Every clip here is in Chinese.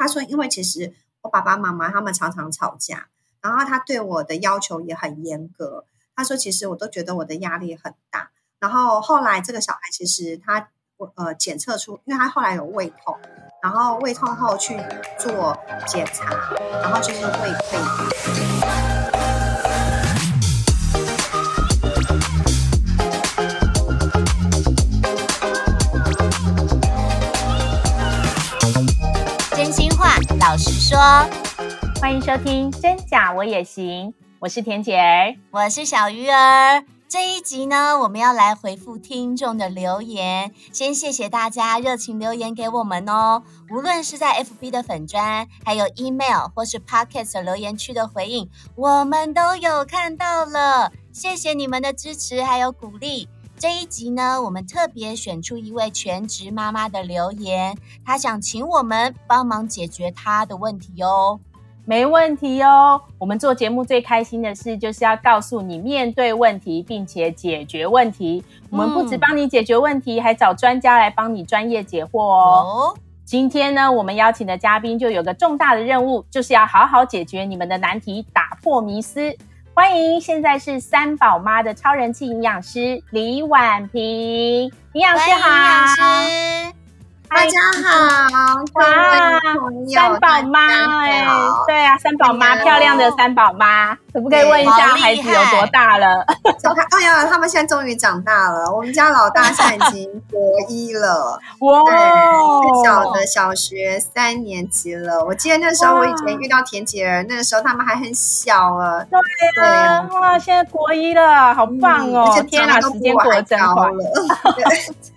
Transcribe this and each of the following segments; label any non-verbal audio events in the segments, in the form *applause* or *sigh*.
他说，因为其实我爸爸妈妈他们常常吵架，然后他对我的要求也很严格。他说，其实我都觉得我的压力很大。然后后来这个小孩其实他呃检测出，因为他后来有胃痛，然后胃痛后去做检查，然后就是胃溃疡。说，欢迎收听《真假我也行》，我是田姐儿，我是小鱼儿。这一集呢，我们要来回复听众的留言。先谢谢大家热情留言给我们哦，无论是在 FB 的粉砖，还有 email 或是 Podcast 留言区的回应，我们都有看到了。谢谢你们的支持还有鼓励。这一集呢，我们特别选出一位全职妈妈的留言，她想请我们帮忙解决她的问题哦。没问题哦，我们做节目最开心的事就是要告诉你面对问题，并且解决问题。我们不止帮你解决问题，嗯、还找专家来帮你专业解惑哦。哦今天呢，我们邀请的嘉宾就有个重大的任务，就是要好好解决你们的难题，打破迷思。欢迎，现在是三宝妈的超人气营养师李婉萍，营养师好。大家好，哇，三宝妈哎，对啊，三宝妈，漂亮的三宝妈，可不可以问一下孩子有多大了？哎呀，他们现在终于长大了，我们家老大现在已经国一了，*laughs* 哇，小的小学三年级了。我记得那时候我以前遇到田姐儿，那个时候他们还很小啊。对啊，哇，现在国一了，好棒哦！天哪，时间过得真快了。*laughs*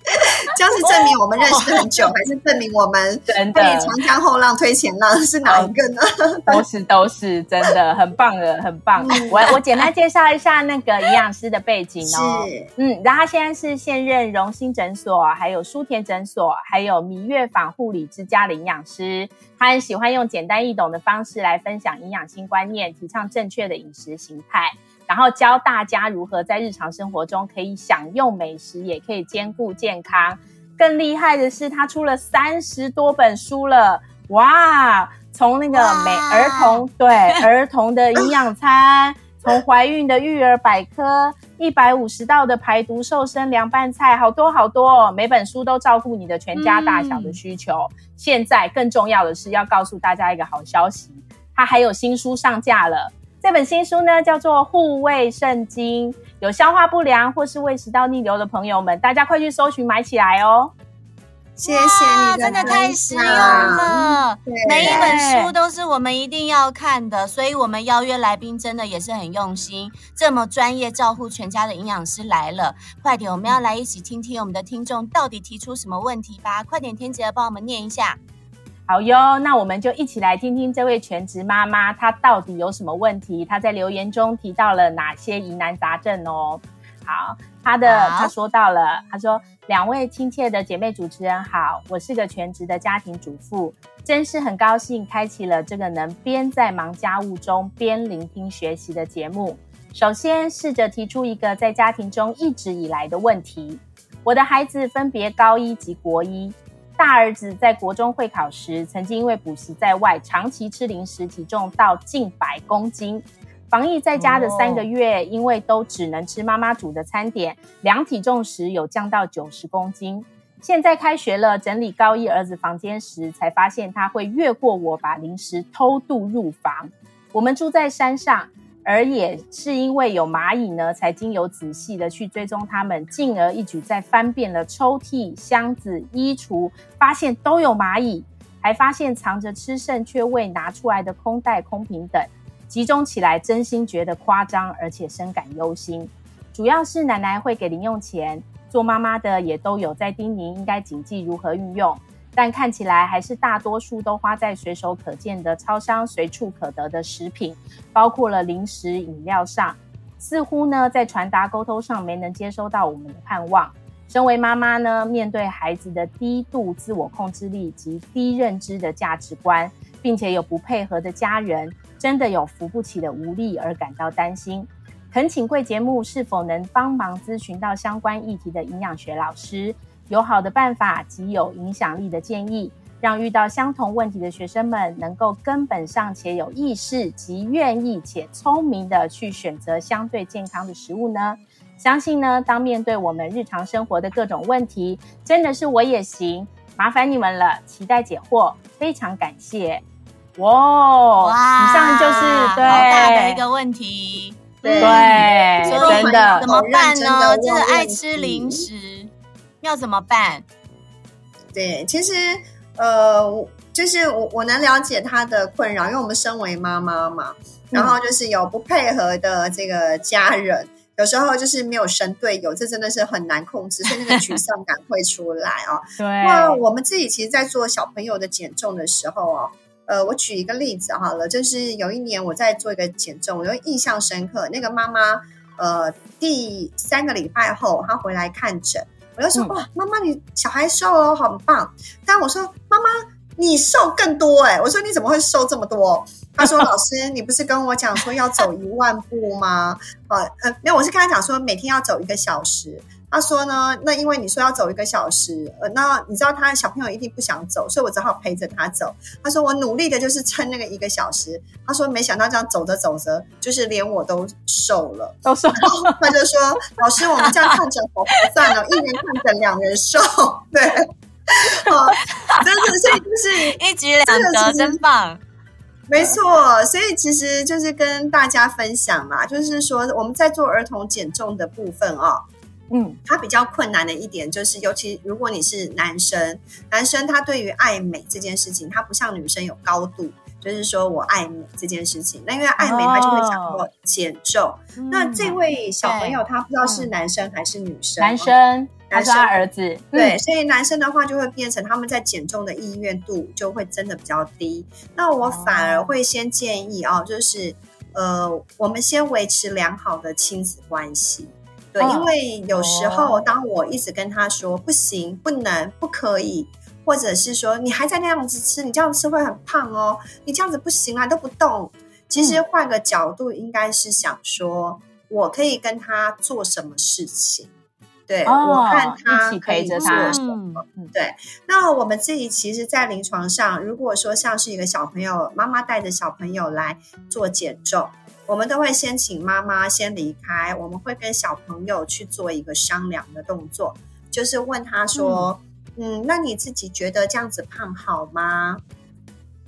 这样是证明我们认识很久。还是证明我们 *laughs* 真的长江后浪推前浪是哪一个呢？*laughs* 都是都是真的很棒的，很棒。我我简单介绍一下那个营养师的背景哦。是，嗯，然后他现在是现任荣兴诊所、还有舒田诊所、还有弥月坊护理之家的营养师。他很喜欢用简单易懂的方式来分享营养新观念，提倡正确的饮食形态，然后教大家如何在日常生活中可以享用美食，也可以兼顾健康。更厉害的是，他出了三十多本书了，哇！从那个美儿童，对 *laughs* 儿童的营养餐，从怀孕的育儿百科，一百五十道的排毒瘦身凉拌菜，好多好多哦！每本书都照顾你的全家大小的需求。嗯、现在更重要的是要告诉大家一个好消息，他还有新书上架了。这本新书呢，叫做《护卫圣经》，有消化不良或是胃食道逆流的朋友们，大家快去搜寻买起来哦！谢谢你，真的太实用了。每一本书都是我们一定要看的，所以我们邀约来宾真的也是很用心。这么专业照顾全家的营养师来了，快点，我们要来一起听听我们的听众到底提出什么问题吧！快点，天杰帮我们念一下。好哟，那我们就一起来听听这位全职妈妈她到底有什么问题？她在留言中提到了哪些疑难杂症哦？好，她的她说到了，她说：“两位亲切的姐妹主持人好，我是个全职的家庭主妇，真是很高兴开启了这个能边在忙家务中边聆听学习的节目。首先，试着提出一个在家庭中一直以来的问题：我的孩子分别高一及国一。”大儿子在国中会考时，曾经因为补习在外，长期吃零食，体重到近百公斤。防疫在家的三个月，因为都只能吃妈妈煮的餐点，量体重时有降到九十公斤。现在开学了，整理高一儿子房间时，才发现他会越过我，把零食偷渡入房。我们住在山上。而也是因为有蚂蚁呢，才经由仔细的去追踪它们，进而一举再翻遍了抽屉、箱子、衣橱，发现都有蚂蚁，还发现藏着吃剩却未拿出来的空袋、空瓶等，集中起来，真心觉得夸张，而且深感忧心。主要是奶奶会给零用钱，做妈妈的也都有在叮咛，应该谨记如何运用。但看起来还是大多数都花在随手可见的超商随处可得的食品，包括了零食、饮料上，似乎呢在传达沟通上没能接收到我们的盼望。身为妈妈呢，面对孩子的低度自我控制力及低认知的价值观，并且有不配合的家人，真的有扶不起的无力而感到担心。恳请贵节目是否能帮忙咨询到相关议题的营养学老师。有好的办法及有影响力的建议，让遇到相同问题的学生们能够根本上且有意识及愿意且聪明的去选择相对健康的食物呢？相信呢，当面对我们日常生活的各种问题，真的是我也行，麻烦你们了，期待解惑，非常感谢。哇，哇以上就是对好大的一个问题。对，对所以真的怎么办呢？真的爱吃零食，要怎么办？对，其实呃，就是我我能了解他的困扰，因为我们身为妈妈嘛，然后就是有不配合的这个家人，嗯、有时候就是没有神队友，这真的是很难控制，所以那个沮丧感会出来哦。*laughs* 对，那我们自己其实，在做小朋友的减重的时候哦。呃，我举一个例子好了，就是有一年我在做一个减重，我就印象深刻。那个妈妈，呃，第三个礼拜后，她回来看诊，我就说：“嗯、哇，妈妈，你小孩瘦哦，很棒。”但我说：“妈妈，你瘦更多哎！”我说：“你怎么会瘦这么多？”他说：“老师，你不是跟我讲说要走一万步吗？”呃呃，没有，我是跟他讲说每天要走一个小时。他说呢，那因为你说要走一个小时，呃，那你知道他小朋友一定不想走，所以我只好陪着他走。他说我努力的就是撑那个一个小时。他说没想到这样走着走着，就是连我都瘦了，都瘦了。他就说老师，我们这样看诊好划算了，一人看诊两人瘦，对，哦，真的所以就是 *laughs* 一举两得，真棒。没错，所以其实就是跟大家分享嘛，就是说我们在做儿童减重的部分啊、哦。嗯，他比较困难的一点就是，尤其如果你是男生，男生他对于爱美这件事情，他不像女生有高度，就是说我爱美这件事情。那因为爱美，他就会想说减重。哦、那这位小朋友他不知道是男生还是女生，男生，男生他儿子，对，所以男生的话就会变成他们在减重的意愿度就会真的比较低。那我反而会先建议哦，就是呃，我们先维持良好的亲子关系。对，因为有时候当我一直跟他说不行、不能、不可以，或者是说你还在那样子吃，你这样吃会很胖哦，你这样子不行啊，都不动。其实换个角度，应该是想说，我可以跟他做什么事情？对，我看他可以做什么？对，那我们自己其实，在临床上，如果说像是一个小朋友，妈妈带着小朋友来做减重。我们都会先请妈妈先离开，我们会跟小朋友去做一个商量的动作，就是问他说：“嗯，嗯，那你自己觉得这样子胖好吗？”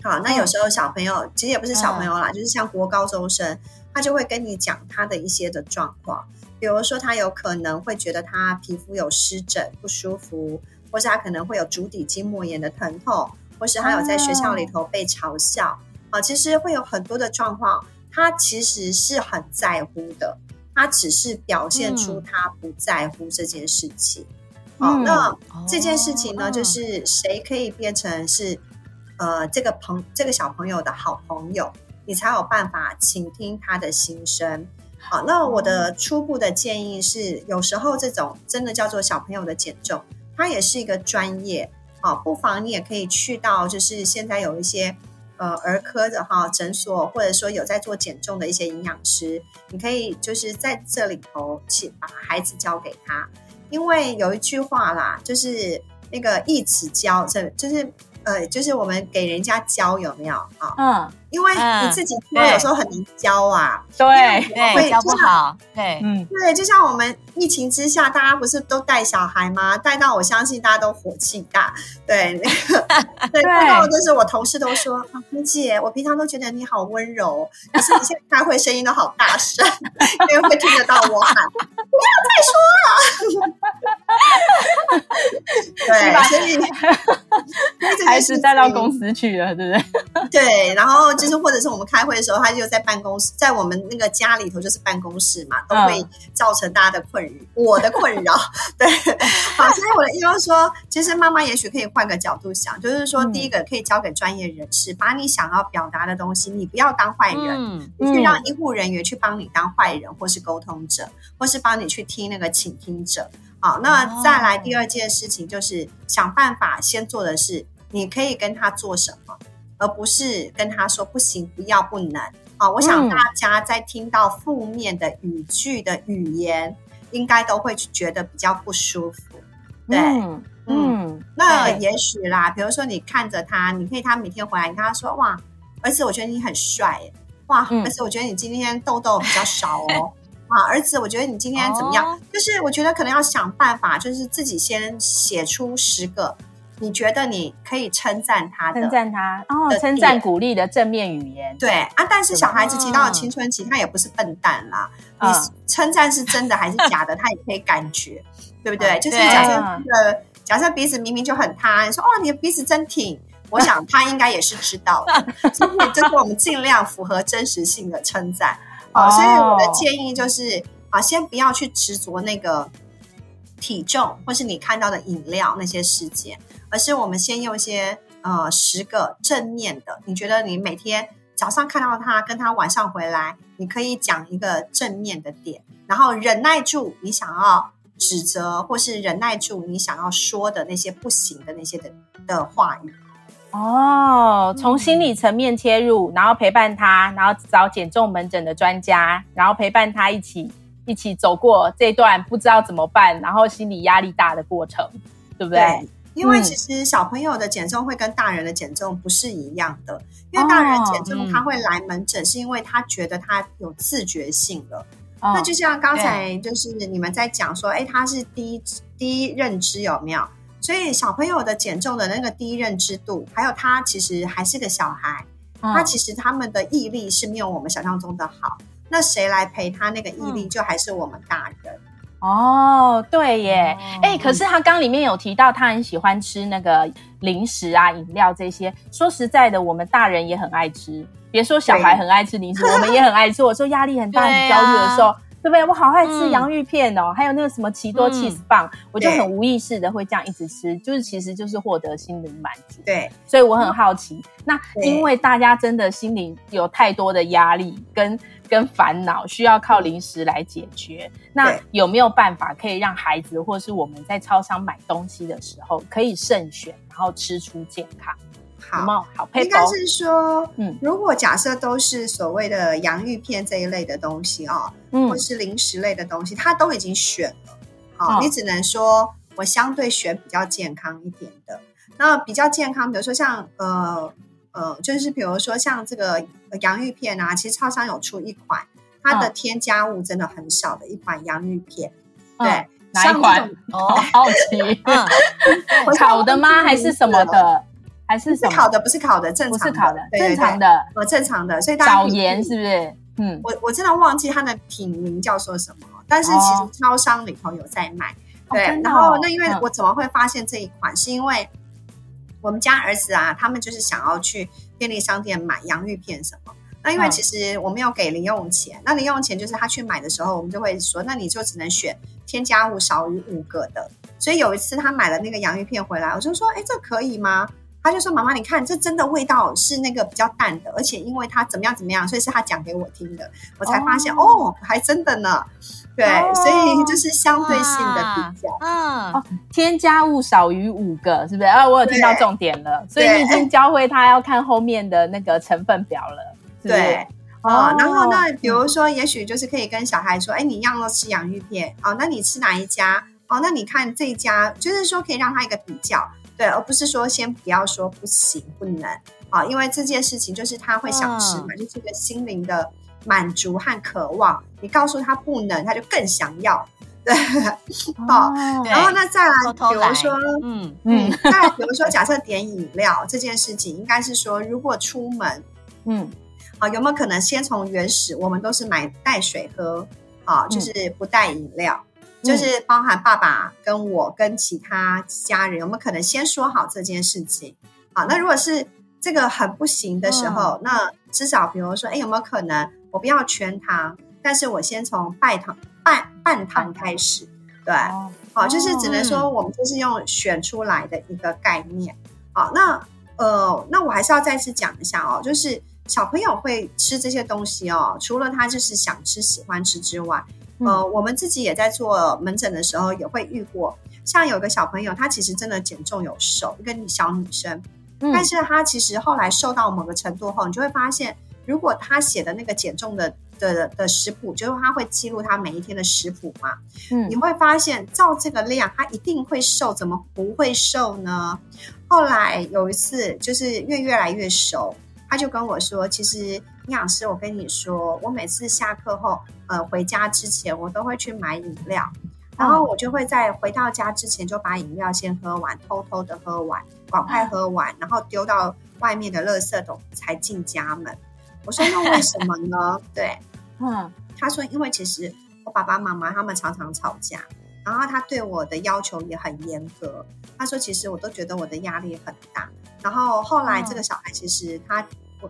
好，那有时候小朋友其实也不是小朋友啦，就是像国高中生，他就会跟你讲他的一些的状况，比如说他有可能会觉得他皮肤有湿疹不舒服，或是他可能会有足底筋膜炎的疼痛，或是他有在学校里头被嘲笑，啊，其实会有很多的状况。他其实是很在乎的，他只是表现出他不在乎这件事情。好、嗯哦，那、哦、这件事情呢，就是谁可以变成是呃这个朋这个小朋友的好朋友，你才有办法倾听他的心声。好、哦，那我的初步的建议是，有时候这种真的叫做小朋友的减重，它也是一个专业。好、哦，不妨你也可以去到，就是现在有一些。呃，儿科的哈诊所，或者说有在做减重的一些营养师，你可以就是在这里头去把孩子交给他，因为有一句话啦，就是那个一直教，这就是呃，就是我们给人家教有没有啊？嗯。因为你自己说有时候很难教啊，对对，教不好，对，嗯，对，就像我们疫情之下，大家不是都带小孩吗？带到我相信大家都火气大，对，那个，*laughs* 对，然后就是我同事都说，啊，萍姐，我平常都觉得你好温柔，可是你现在开会声音都好大声，*laughs* 因为会听得到我喊，不要再说了，对，所以 *laughs* 还是带到公司去了，对不对？对，然后就。就是或者是我们开会的时候，他就在办公室，在我们那个家里头就是办公室嘛，都会造成大家的困扰，嗯、我的困扰。*laughs* 对，好，所以我的意思说，其实妈妈也许可以换个角度想，就是说，第一个可以交给专业人士，把你想要表达的东西，你不要当坏人，嗯、你去让医护人员去帮你当坏人，或是沟通者，或是帮你去听那个倾听者。好，那再来第二件事情，就是想办法先做的是，你可以跟他做什么。而不是跟他说不行、不要、不能。啊，我想大家在听到负面的语句的语言，嗯、应该都会觉得比较不舒服。对，嗯，那也许啦，比如说你看着他，你可以他每天回来，你跟他说哇，儿子，我觉得你很帅，哇，儿子，我觉得你今天痘痘比较少哦。*laughs* 啊，儿子，我觉得你今天怎么样？哦、就是我觉得可能要想办法，就是自己先写出十个你觉得你可以称赞他的，称赞他哦，称赞鼓励的正面语言。对啊，但是小孩子提到了青春期，他也不是笨蛋啦。嗯、你称赞是真的还是假的，他也可以感觉，*laughs* 对不对？嗯、就是假设呃，假设鼻子明明就很塌，你说哦，你的鼻子真挺，我想他应该也是知道的。*laughs* 所以这是我们尽量符合真实性的称赞。好，所以我的建议就是啊，先不要去执着那个体重，或是你看到的饮料那些事件，而是我们先用一些呃十个正面的。你觉得你每天早上看到他，跟他晚上回来，你可以讲一个正面的点，然后忍耐住你想要指责，或是忍耐住你想要说的那些不行的那些的的话语。哦，从心理层面切入，然后陪伴他，然后找减重门诊的专家，然后陪伴他一起一起走过这段不知道怎么办，然后心理压力大的过程，对不对？对，因为其实小朋友的减重会跟大人的减重不是一样的，因为大人减重他会来门诊，是因为他觉得他有自觉性了。哦，那就像刚才就是你们在讲说，哎，他是第一第一认知有没有？所以小朋友的减重的那个第一认知度，还有他其实还是个小孩，嗯、他其实他们的毅力是没有我们想象中的好。那谁来陪他那个毅力，就还是我们大人。嗯、哦，对耶，哎、嗯，可是他刚里面有提到，他很喜欢吃那个零食啊、饮料这些。说实在的，我们大人也很爱吃，别说小孩很爱吃零食，我们也很爱吃。我说压力很大、很焦虑的时候。对不对？我好爱吃洋芋片哦，嗯、还有那个什么奇多起司棒，嗯、我就很无意识的会这样一直吃，就是其实就是获得心灵满足。对，所以我很好奇，嗯、那因为大家真的心里有太多的压力跟跟烦恼，需要靠零食来解决。那有没有办法可以让孩子或是我们在超商买东西的时候可以慎选，然后吃出健康？好，好，应该是说，嗯，如果假设都是所谓的洋芋片这一类的东西哦，嗯，或是零食类的东西，它都已经选了，好，哦，你只能说我相对选比较健康一点的。那比较健康，比如说像呃呃，就是比如说像这个洋芋片啊，其实超商有出一款，它的添加物真的很少的一款洋芋片，嗯，对，哪一款？哦，好奇，*laughs* 嗯，*laughs* 炒的吗？还是什么的？还是什么？烤的，不是烤的，正常的，不是烤的，正常的，呃，正常的，所以大家少盐是不是？嗯，我我真的忘记它的品名叫做什么，但是其实超商里头有在卖。对，然后那因为我怎么会发现这一款？是因为我们家儿子啊，他们就是想要去便利商店买洋芋片什么。那因为其实我们有给零用钱，那零用钱就是他去买的时候，我们就会说，那你就只能选添加物少于五个的。所以有一次他买了那个洋芋片回来，我就说，哎，这可以吗？他就说：“妈妈，你看，这真的味道是那个比较淡的，而且因为他怎么样怎么样，所以是他讲给我听的，我才发现哦，哦，还真的呢。对，哦、所以就是相对性的比较。嗯，哦，添加物少于五个，是不是？啊，我有听到重点了，所以你已经教会他要看后面的那个成分表了，是不是？对。哦，然后那比如说，也许就是可以跟小孩说：，哎，你一样都吃洋芋片，哦，那你吃哪一家？哦，那你看这一家，就是说可以让他一个比较。”对，而不是说先不要说不行不能啊，因为这件事情就是他会想吃嘛，嗯、就是一个心灵的满足和渴望。你告诉他不能，他就更想要。*laughs* 对，好、哦，然后那再来，偷偷来比如说，嗯嗯，再来比如说，假设点饮料这件事情，应该是说，如果出门，嗯，好，有没有可能先从原始，我们都是买带水喝，啊，就是不带饮料。嗯就是包含爸爸跟我跟其他家人，有没有可能先说好这件事情？好，那如果是这个很不行的时候，嗯、那至少比如说，哎，有没有可能我不要全糖，但是我先从半糖半半糖开始？对，哦、好，就是只能说我们就是用选出来的一个概念。好，那呃，那我还是要再次讲一下哦，就是小朋友会吃这些东西哦，除了他就是想吃、喜欢吃之外。呃，我们自己也在做门诊的时候也会遇过，像有个小朋友，他其实真的减重有瘦，一个小女生，嗯、但是他其实后来瘦到某个程度后，你就会发现，如果他写的那个减重的的的食谱，就是他会记录他每一天的食谱嘛。嗯，你会发现照这个量，他一定会瘦，怎么不会瘦呢？后来有一次，就是越越来越熟，他就跟我说：“其实营养师，我跟你说，我每次下课后，呃，回家之前，我都会去买饮料，然后我就会在回到家之前就把饮料先喝完，偷偷的喝完，赶快喝完，然后丢到外面的垃圾桶才进家门。”我说：“那为什么呢？” *laughs* 对，嗯，他说：“因为其实我爸爸妈妈他们常常吵架。”然后他对我的要求也很严格。他说：“其实我都觉得我的压力很大。”然后后来这个小孩其实他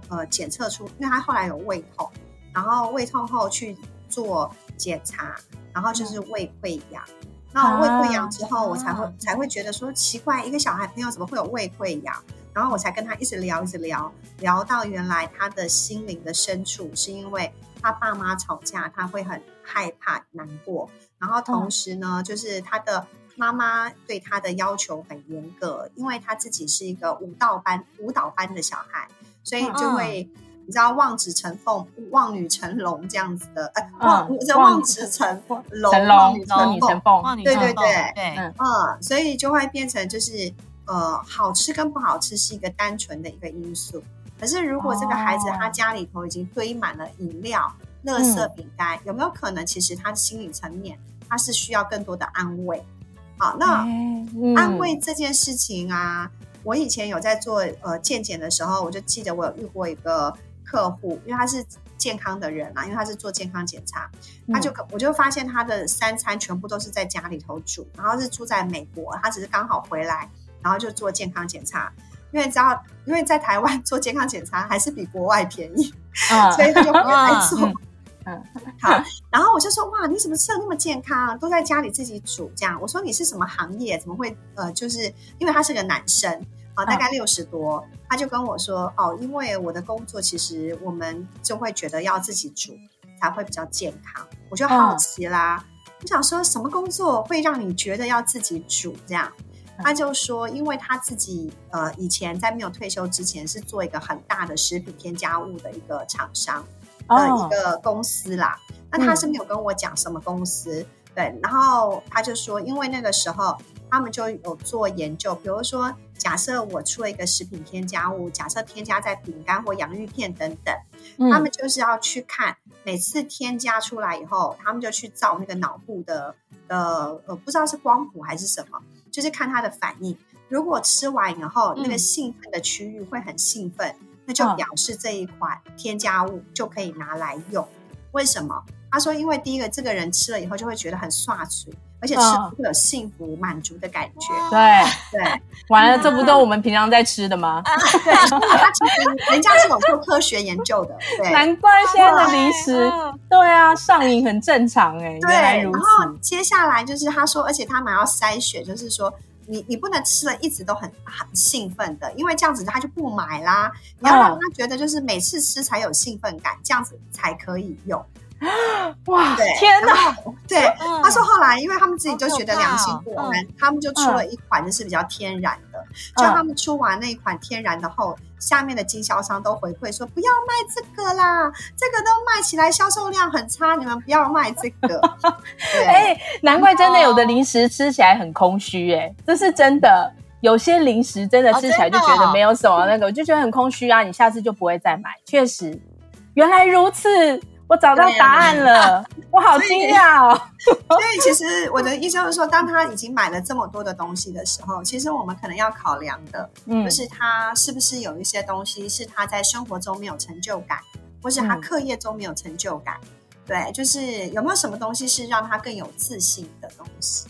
呃检测出，因为他后来有胃痛，然后胃痛后去做检查，然后就是胃溃疡。那胃溃疡之后，我才会才会觉得说奇怪，一个小孩朋友怎么会有胃溃疡？然后我才跟他一直聊，一直聊，聊到原来他的心灵的深处是因为他爸妈吵架，他会很害怕、难过。然后同时呢，就是他的妈妈对他的要求很严格，因为他自己是一个舞蹈班舞蹈班的小孩，所以就会你知道望子成凤、望女成龙这样子的，呃，望这望子成龙、望女成凤，对对对对，嗯，所以就会变成就是呃，好吃跟不好吃是一个单纯的一个因素。可是如果这个孩子他家里头已经堆满了饮料、垃圾饼干，有没有可能其实他的心理层面？他是需要更多的安慰，好，那安慰这件事情啊，嗯、我以前有在做呃健检的时候，我就记得我有遇过一个客户，因为他是健康的人嘛，因为他是做健康检查，他就我就发现他的三餐全部都是在家里头煮，然后是住在美国，他只是刚好回来，然后就做健康检查，因为知道因为在台湾做健康检查还是比国外便宜，嗯、所以他就回来做。嗯嗯，*laughs* 好，然后我就说哇，你怎么吃的那么健康？都在家里自己煮这样。我说你是什么行业？怎么会呃，就是因为他是个男生啊，大概六十多，嗯、他就跟我说哦，因为我的工作其实我们就会觉得要自己煮才会比较健康。我就好奇啦，嗯、我想说什么工作会让你觉得要自己煮这样？他就说，因为他自己呃以前在没有退休之前是做一个很大的食品添加物的一个厂商。的一个公司啦，哦、那他是没有跟我讲什么公司，嗯、对，然后他就说，因为那个时候他们就有做研究，比如说，假设我出了一个食品添加物，假设添加在饼干或洋芋片等等，嗯、他们就是要去看每次添加出来以后，他们就去照那个脑部的呃呃，不知道是光谱还是什么，就是看他的反应。如果吃完以后，那个兴奋的区域会很兴奋。嗯那就表示这一款添加物就可以拿来用，哦、为什么？他说，因为第一个，这个人吃了以后就会觉得很爽脆，而且吃会有幸福满足的感觉。对对，完了，这不都我们平常在吃的吗？对，他其实人家是有做科学研究的，对，*laughs* 难怪现在的零食，对啊，上瘾很正常哎。对，然后接下来就是他说，而且他们要筛选，就是说。你你不能吃了一直都很很兴奋的，因为这样子他就不买啦。你要让他觉得就是每次吃才有兴奋感，这样子才可以用。*gasps* 哇，天哪！对，他说后来因为他们自己就觉得良心不安，他们就出了一款就是比较天然的。就他们出完那一款天然的后，下面的经销商都回馈说不要卖这个啦，这个都卖起来销售量很差，你们不要卖这个。*laughs* 哎、欸，难怪真的有的零食吃起来很空虚，哎，这是真的。有些零食真的吃起来就觉得没有什么那个，我就觉得很空虚啊，你下次就不会再买。确实，原来如此。我找到答案了，我好惊讶哦！所以 *laughs* 其实我的意思就是说，当他已经买了这么多的东西的时候，其实我们可能要考量的，就是他是不是有一些东西是他在生活中没有成就感，或是他课业中没有成就感。对，就是有没有什么东西是让他更有自信的东西，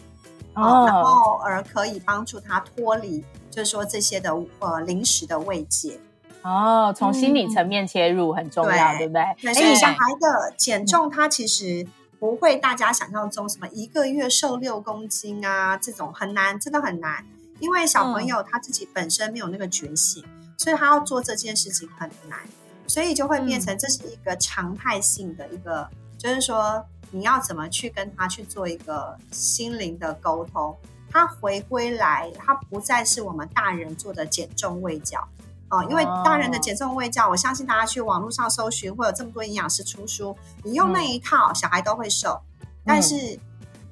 哦然后而可以帮助他脱离，就是说这些的呃临时的慰藉。哦，从心理层面切入很重要，嗯、对，对不对？所以小孩的减重，他其实不会大家想象中什么一个月瘦六公斤啊，这种很难，真的很难。因为小朋友他自己本身没有那个觉醒，嗯、所以他要做这件事情很难，所以就会变成这是一个常态性的一个，嗯、就是说你要怎么去跟他去做一个心灵的沟通，他回归来，他不再是我们大人做的减重喂教。哦，因为大人的减重喂教，我相信大家去网络上搜寻，会有这么多营养师出书，你用那一套，小孩都会瘦。但是，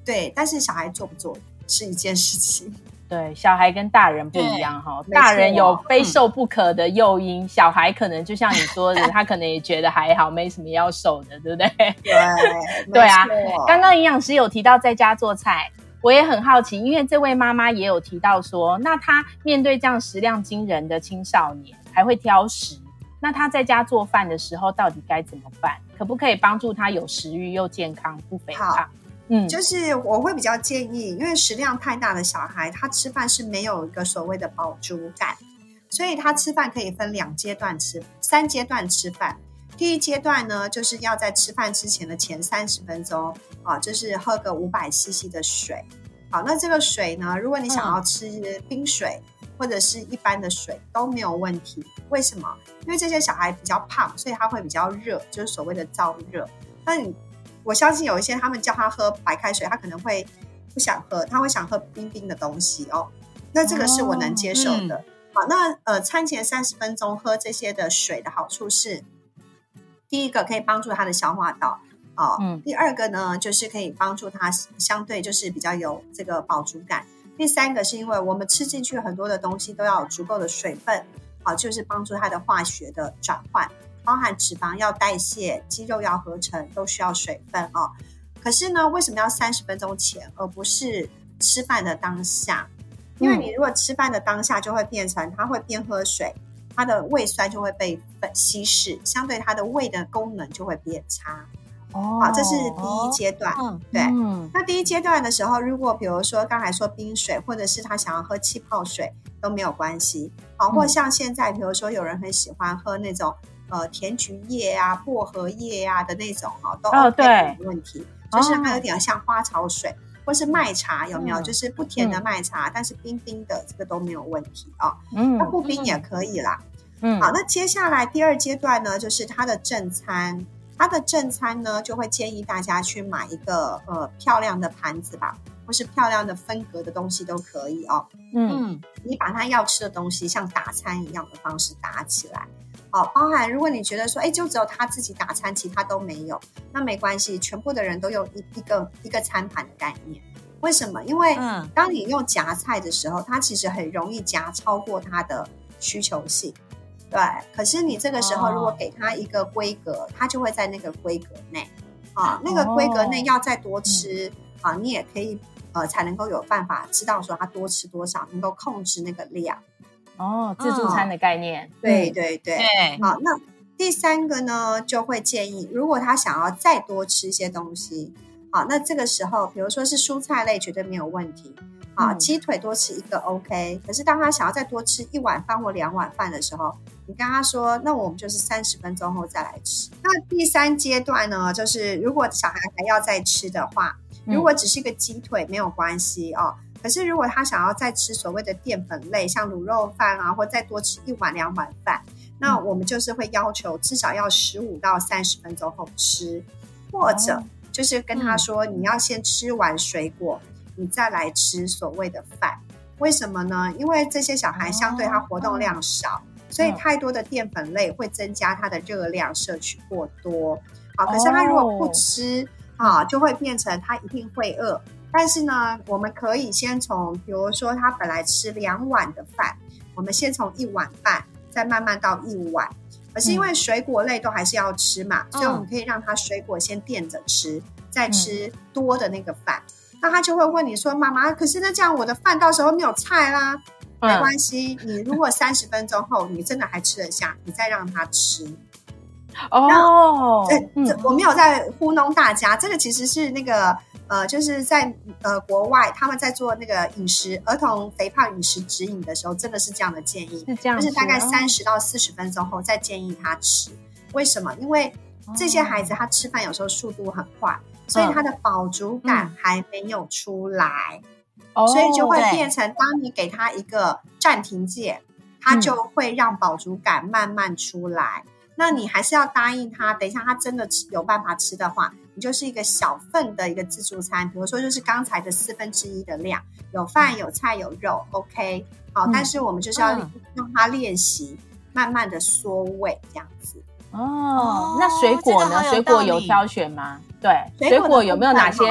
对，但是小孩做不做是一件事情。*laughs* 对，小孩跟大人不一样哈，大人有非瘦不可的诱因，小孩可能就像你 *laughs* 说的，他可能也觉得还好，没什么要瘦的，对不对？对，*laughs* 对啊。刚刚营养师有提到在家做菜。我也很好奇，因为这位妈妈也有提到说，那她面对这样食量惊人的青少年，还会挑食，那她在家做饭的时候到底该怎么办？可不可以帮助她有食欲又健康不肥胖？嗯，就是我会比较建议，因为食量太大的小孩，他吃饭是没有一个所谓的饱足感，所以他吃饭可以分两阶段吃，三阶段吃饭。第一阶段呢，就是要在吃饭之前的前三十分钟啊，就是喝个五百 CC 的水。好，那这个水呢，如果你想要吃冰水、嗯、或者是一般的水都没有问题。为什么？因为这些小孩比较胖，所以他会比较热，就是所谓的燥热。那你我相信有一些他们叫他喝白开水，他可能会不想喝，他会想喝冰冰的东西哦。那这个是我能接受的。哦嗯、好，那呃，餐前三十分钟喝这些的水的好处是。第一个可以帮助他的消化道啊，嗯，第二个呢就是可以帮助他相对就是比较有这个饱足感。第三个是因为我们吃进去很多的东西都要有足够的水分，啊，就是帮助他的化学的转换，包含脂肪要代谢、肌肉要合成都需要水分哦。可是呢，为什么要三十分钟前而不是吃饭的当下？因为你如果吃饭的当下就会变成他会边喝水。它的胃酸就会被稀释，相对它的胃的功能就会变差。哦，好，这是第一阶段。嗯，对。嗯，那第一阶段的时候，如果比如说刚才说冰水，或者是他想要喝气泡水都没有关系。好，或像现在，比如说有人很喜欢喝那种呃甜菊叶啊、薄荷叶啊的那种哦，都 OK 没问题。就是它有点像花草水。或是麦茶有没有？嗯、就是不甜的麦茶，嗯、但是冰冰的，这个都没有问题哦。嗯，那不冰也可以啦。嗯，好，那接下来第二阶段呢，就是它的正餐。它的正餐呢，就会建议大家去买一个呃漂亮的盘子吧，或是漂亮的分隔的东西都可以哦。嗯，你把它要吃的东西像打餐一样的方式打起来。好，包含如果你觉得说，哎，就只有他自己打餐，其他都没有，那没关系，全部的人都有一一个一个餐盘的概念。为什么？因为当你用夹菜的时候，它其实很容易夹超过它的需求性。对，可是你这个时候如果给他一个规格，他就会在那个规格内。啊，那个规格内要再多吃啊，你也可以呃，才能够有办法知道说他多吃多少，能够控制那个量。哦，自助餐的概念，嗯、对对对。对好，那第三个呢，就会建议，如果他想要再多吃一些东西，好，那这个时候，比如说是蔬菜类，绝对没有问题。啊，鸡腿多吃一个 OK。可是当他想要再多吃一碗饭或两碗饭的时候，你跟他说，那我们就是三十分钟后再来吃。那第三阶段呢，就是如果小孩还要再吃的话，如果只是一个鸡腿没有关系哦。可是，如果他想要再吃所谓的淀粉类，像卤肉饭啊，或再多吃一碗两碗饭，那我们就是会要求至少要十五到三十分钟后吃，或者就是跟他说，你要先吃完水果，你再来吃所谓的饭。为什么呢？因为这些小孩相对他活动量少，所以太多的淀粉类会增加他的热量摄取过多。好，可是他如果不吃啊，就会变成他一定会饿。但是呢，我们可以先从，比如说他本来吃两碗的饭，我们先从一碗半，再慢慢到一碗。可是因为水果类都还是要吃嘛，嗯、所以我们可以让他水果先垫着吃，再吃多的那个饭。嗯、那他就会问你说：“妈妈，可是那这样我的饭到时候没有菜啦。嗯”没关系，你如果三十分钟后你真的还吃得下，你再让他吃。哦，对，我没有在糊弄大家，这个其实是那个。呃，就是在呃国外，他们在做那个饮食儿童肥胖饮食指引的时候，真的是这样的建议，是这样，就是大概三十到四十分钟后再建议他吃。为什么？因为这些孩子他吃饭有时候速度很快，所以他的饱足感还没有出来，所以就会变成当你给他一个暂停键，他就会让饱足感慢慢出来。那你还是要答应他，等一下他真的吃有办法吃的话。你就是一个小份的一个自助餐，比如说就是刚才的四分之一的量，有饭有菜有肉，OK，好，但是我们就是要让他练习，慢慢的缩胃这样子。哦，那水果呢？水果有挑选吗？对，水果有没有哪些？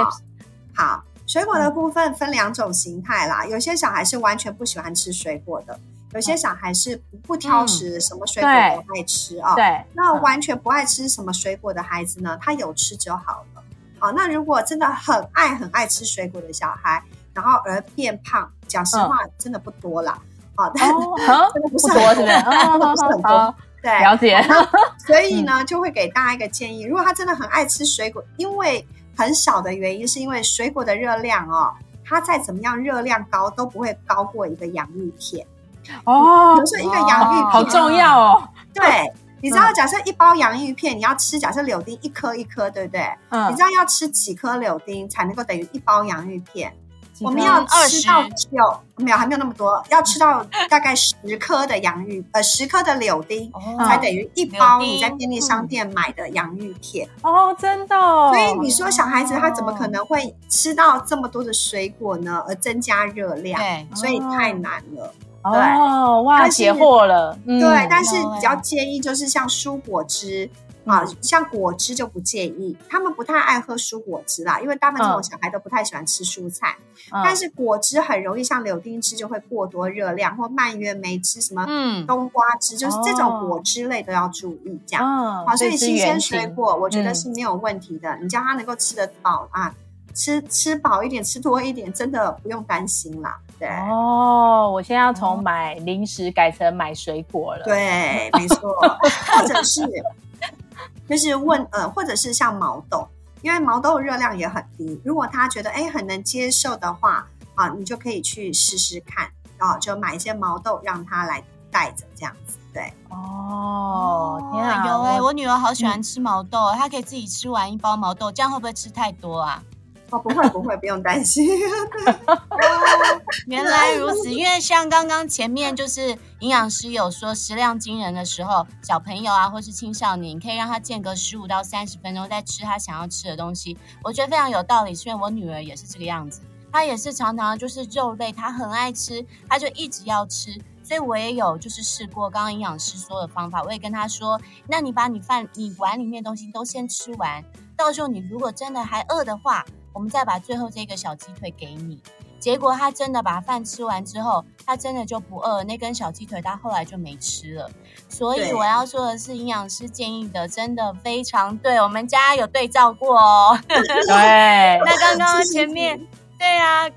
好，水果的部分分两种形态啦。有些小孩是完全不喜欢吃水果的，有些小孩是不挑食，什么水果都爱吃啊。对，那完全不爱吃什么水果的孩子呢，他有吃就好了。好，那如果真的很爱很爱吃水果的小孩，然后而变胖，讲实话真的不多啦。好，但真的不是很多，是 *laughs* 不是很多？对，了解。*laughs* 所以呢，就会给大家一个建议：如果他真的很爱吃水果，因为很小的原因，是因为水果的热量哦，它再怎么样热量高都不会高过一个洋芋片哦。比如说一个洋芋片，好重要哦。对，你知道，假设一包洋芋片，你要吃，假设柳丁一颗一颗，对不对？嗯。你知道要吃几颗柳丁才能够等于一包洋芋片？我们要吃到有没有还没有那么多，要吃到大概十颗的洋芋，呃，十颗的柳丁，才等于一包你在便利商店买的洋芋片哦，真的。所以你说小孩子他怎么可能会吃到这么多的水果呢？而增加热量，对所以太难了。哦，哇，解惑了。对，但是比较建议就是像蔬果汁。啊，像果汁就不建议，他们不太爱喝蔬果汁啦，因为大部分这种小孩都不太喜欢吃蔬菜。嗯、但是果汁很容易，像柳丁汁就会过多热量，或蔓越莓汁什么，嗯，冬瓜汁，就是这种果汁类都要注意。这样，哦、好，所以新鲜水果我觉得是没有问题的。嗯、你叫他能够吃得饱啊，吃吃饱一点，吃多一点，真的不用担心啦。对，哦，我现在要从买零食改成买水果了。对，没错，*laughs* 或者是。就是问呃，或者是像毛豆，因为毛豆热量也很低。如果他觉得哎很能接受的话啊，你就可以去试试看啊，就买一些毛豆让他来带着这样子。对哦，天啊，有哎，我女儿好喜欢吃毛豆，嗯、她可以自己吃完一包毛豆，这样会不会吃太多啊？哦，不会不会，不用担心。*laughs* 原来如此，*laughs* 因为像刚刚前面就是营养师有说食量惊人的时候，小朋友啊或是青少年，可以让他间隔十五到三十分钟再吃他想要吃的东西，我觉得非常有道理。虽然我女儿也是这个样子，她也是常常就是肉类，她很爱吃，她就一直要吃。所以我也有就是试过刚刚营养师说的方法，我也跟她说，那你把你饭你碗里面的东西都先吃完，到时候你如果真的还饿的话。我们再把最后这个小鸡腿给你，结果他真的把饭吃完之后，他真的就不饿，那根小鸡腿他后来就没吃了。所以我要说的是，营养师建议的真的非常对，我们家有对照过哦。*laughs* 对，那刚刚前面，对啊，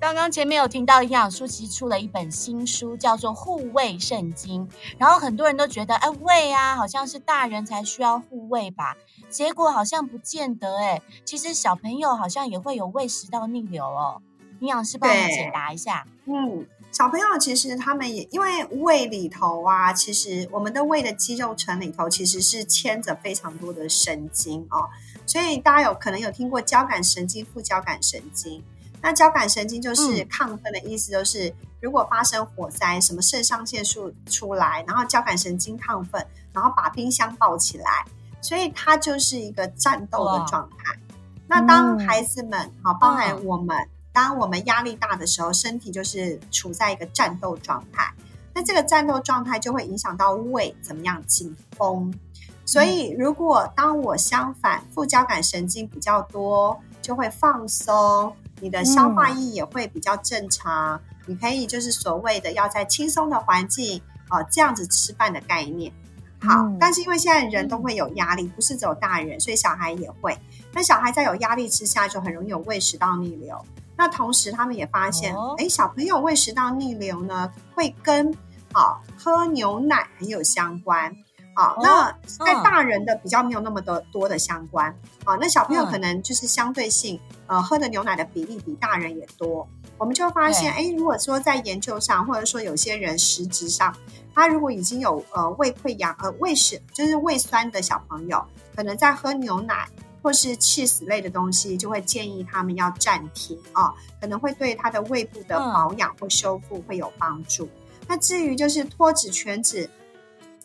刚刚前面有听到营养书其实出了一本新书，叫做《护胃圣经》，然后很多人都觉得，哎，胃啊，好像是大人才需要护胃吧。结果好像不见得哎，其实小朋友好像也会有胃食道逆流哦。营养师帮我们解答一下。嗯，小朋友其实他们也因为胃里头啊，其实我们的胃的肌肉层里头其实是牵着非常多的神经哦，所以大家有可能有听过交感神经、副交感神经。那交感神经就是亢奋的意思，就是如果发生火灾，什么肾上腺素出来，然后交感神经亢奋，然后把冰箱抱起来。所以它就是一个战斗的状态。那当孩子们，好，包含我们，当我们压力大的时候，身体就是处在一个战斗状态。那这个战斗状态就会影响到胃怎么样紧绷。所以，如果当我相反，副交感神经比较多，就会放松，你的消化液也会比较正常。你可以就是所谓的要在轻松的环境，哦，这样子吃饭的概念。好，嗯、但是因为现在人都会有压力，不是只有大人，所以小孩也会。那小孩在有压力之下，就很容易有胃食道逆流。那同时，他们也发现，哎、哦，小朋友胃食道逆流呢，会跟啊喝牛奶很有相关。啊，那在大人的比较没有那么的多的相关。啊，那小朋友可能就是相对性，呃，喝的牛奶的比例比大人也多。我们就发现，哎对，如果说在研究上，或者说有些人实质上。他如果已经有呃胃溃疡呃胃是就是胃酸的小朋友，可能在喝牛奶或是 cheese 类的东西，就会建议他们要暂停啊、哦，可能会对他的胃部的保养或修复会有帮助。嗯、那至于就是脱脂全脂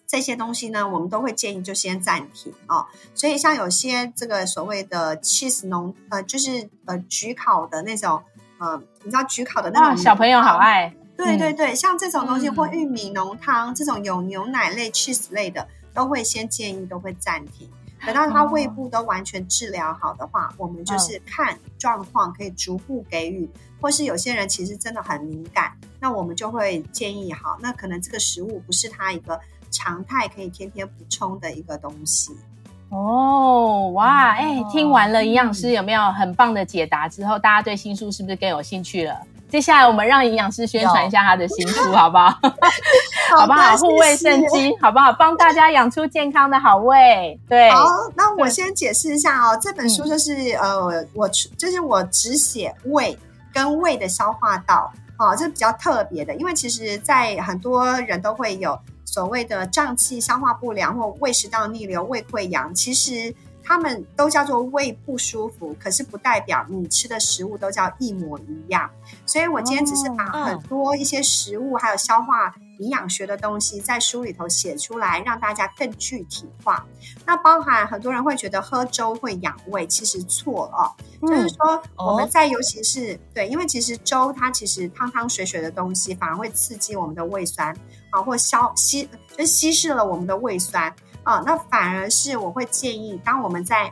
这些东西呢，我们都会建议就先暂停啊、哦。所以像有些这个所谓的 cheese 浓呃就是呃焗烤的那种呃，你知道焗烤的那种小朋友好爱。对对对，像这种东西或玉米浓汤这种有牛奶类、cheese 类的，都会先建议都会暂停。等到他胃部都完全治疗好的话，我们就是看状况可以逐步给予，或是有些人其实真的很敏感，那我们就会建议好，那可能这个食物不是他一个常态可以天天补充的一个东西。哦，哇，哎，听完了营养师有没有很棒的解答之后，大家对新书是不是更有兴趣了？接下来我们让营养师宣传一下他的新书，好不 *laughs* 好？好不好？护卫圣经，好不好？帮大家养出健康的好胃。对，好，那我先解释一下哦。这本书就是呃，我就是我只写胃跟胃的消化道，哦，这是比较特别的，因为其实在很多人都会有所谓的胀气、消化不良或胃食道逆流、胃溃疡，其实。他们都叫做胃不舒服，可是不代表你吃的食物都叫一模一样。所以我今天只是把很多一些食物还有消化营养学的东西在书里头写出来，让大家更具体化。那包含很多人会觉得喝粥会养胃，其实错了哦。就是说我们在尤其是对，因为其实粥它其实汤汤水水的东西，反而会刺激我们的胃酸啊，或消稀就稀释了我们的胃酸。哦，那反而是我会建议，当我们在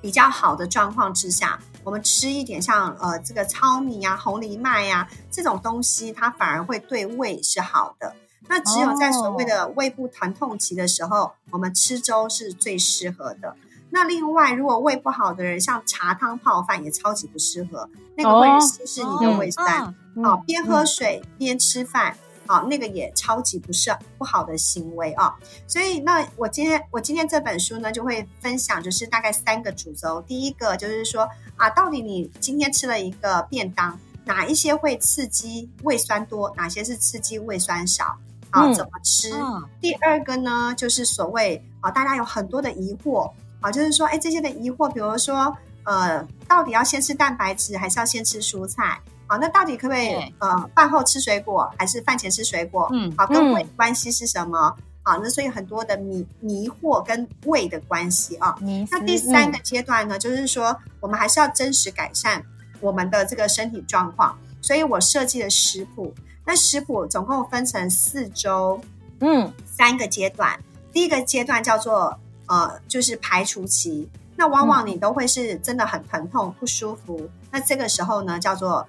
比较好的状况之下，我们吃一点像呃这个糙米呀、啊、红藜麦呀、啊、这种东西，它反而会对胃是好的。那只有在所谓的胃部疼痛期的时候，我们吃粥是最适合的。那另外，如果胃不好的人，像茶汤泡饭也超级不适合，那个会稀释你的胃酸。好，边喝水边吃饭。好，那个也超级不是不好的行为啊，所以那我今天我今天这本书呢就会分享，就是大概三个主轴。第一个就是说啊，到底你今天吃了一个便当，哪一些会刺激胃酸多，哪些是刺激胃酸少？啊，怎么吃？嗯、第二个呢，就是所谓啊，大家有很多的疑惑啊，就是说，哎，这些的疑惑，比如说呃，到底要先吃蛋白质，还是要先吃蔬菜？好，那到底可不可以呃饭后吃水果，还是饭前吃水果？嗯，好，跟胃关系是什么？好，那所以很多的迷迷惑跟胃的关系啊。那第三个阶段呢，就是说我们还是要真实改善我们的这个身体状况，所以我设计了食谱。那食谱总共分成四周，嗯，三个阶段。第一个阶段叫做呃，就是排除期。那往往你都会是真的很疼痛不舒服，那这个时候呢，叫做。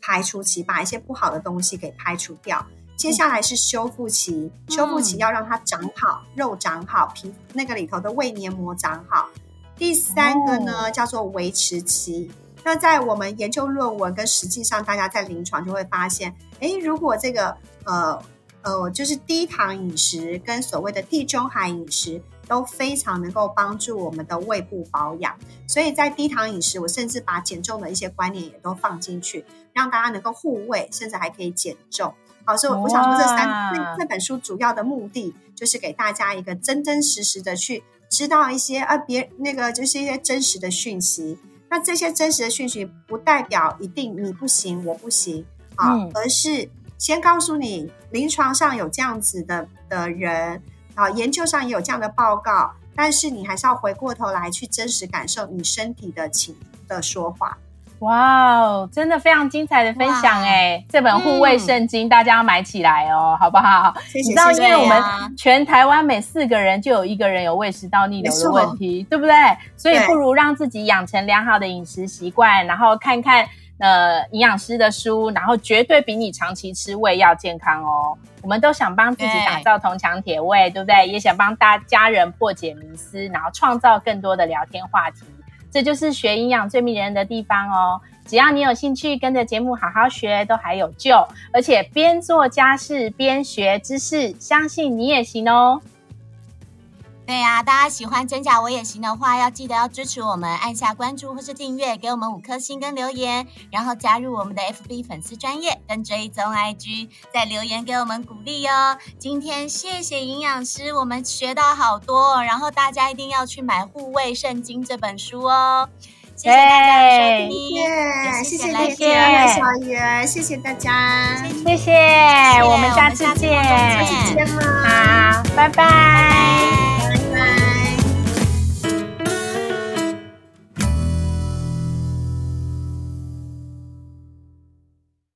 排除期，把一些不好的东西给排除掉。接下来是修复期，嗯、修复期要让它长好，肉长好，皮那个里头的胃黏膜长好。第三个呢，哦、叫做维持期。那在我们研究论文跟实际上，大家在临床就会发现，诶，如果这个呃呃，就是低糖饮食跟所谓的地中海饮食。都非常能够帮助我们的胃部保养，所以在低糖饮食，我甚至把减重的一些观念也都放进去，让大家能够护胃，甚至还可以减重。好，所以我想说，这三那这本书主要的目的就是给大家一个真真实实的去知道一些啊，别那个就是一些真实的讯息。那这些真实的讯息不代表一定你不行，我不行啊，嗯、而是先告诉你临床上有这样子的的人。啊，研究上也有这样的报告，但是你还是要回过头来去真实感受你身体的情的说话。哇哦，真的非常精彩的分享哎！哇这本护卫圣经、嗯、大家要买起来哦，好不好？谢谢。你知道，因为我们全台湾每四个人就有一个人有胃食道逆流的问题，错对不对？所以不如让自己养成良好的饮食习惯，然后看看。呃，营养师的书，然后绝对比你长期吃胃要健康哦。我们都想帮自己打造铜墙铁胃，对，对不对？也想帮大家人破解迷思，然后创造更多的聊天话题。这就是学营养最迷人的地方哦。只要你有兴趣，跟着节目好好学，都还有救。而且边做家事边学知识，相信你也行哦。对呀、啊，大家喜欢真假我也行的话，要记得要支持我们，按下关注或是订阅，给我们五颗星跟留言，然后加入我们的 FB 粉丝专业跟追踪 IG，再留言给我们鼓励哦。今天谢谢营养师，我们学到好多，然后大家一定要去买《护卫圣经》这本书哦。谢谢大家的收听，谢谢谢谢来谢小鱼，谢谢大家，谢谢，我们下次见，下次见了，好，拜拜。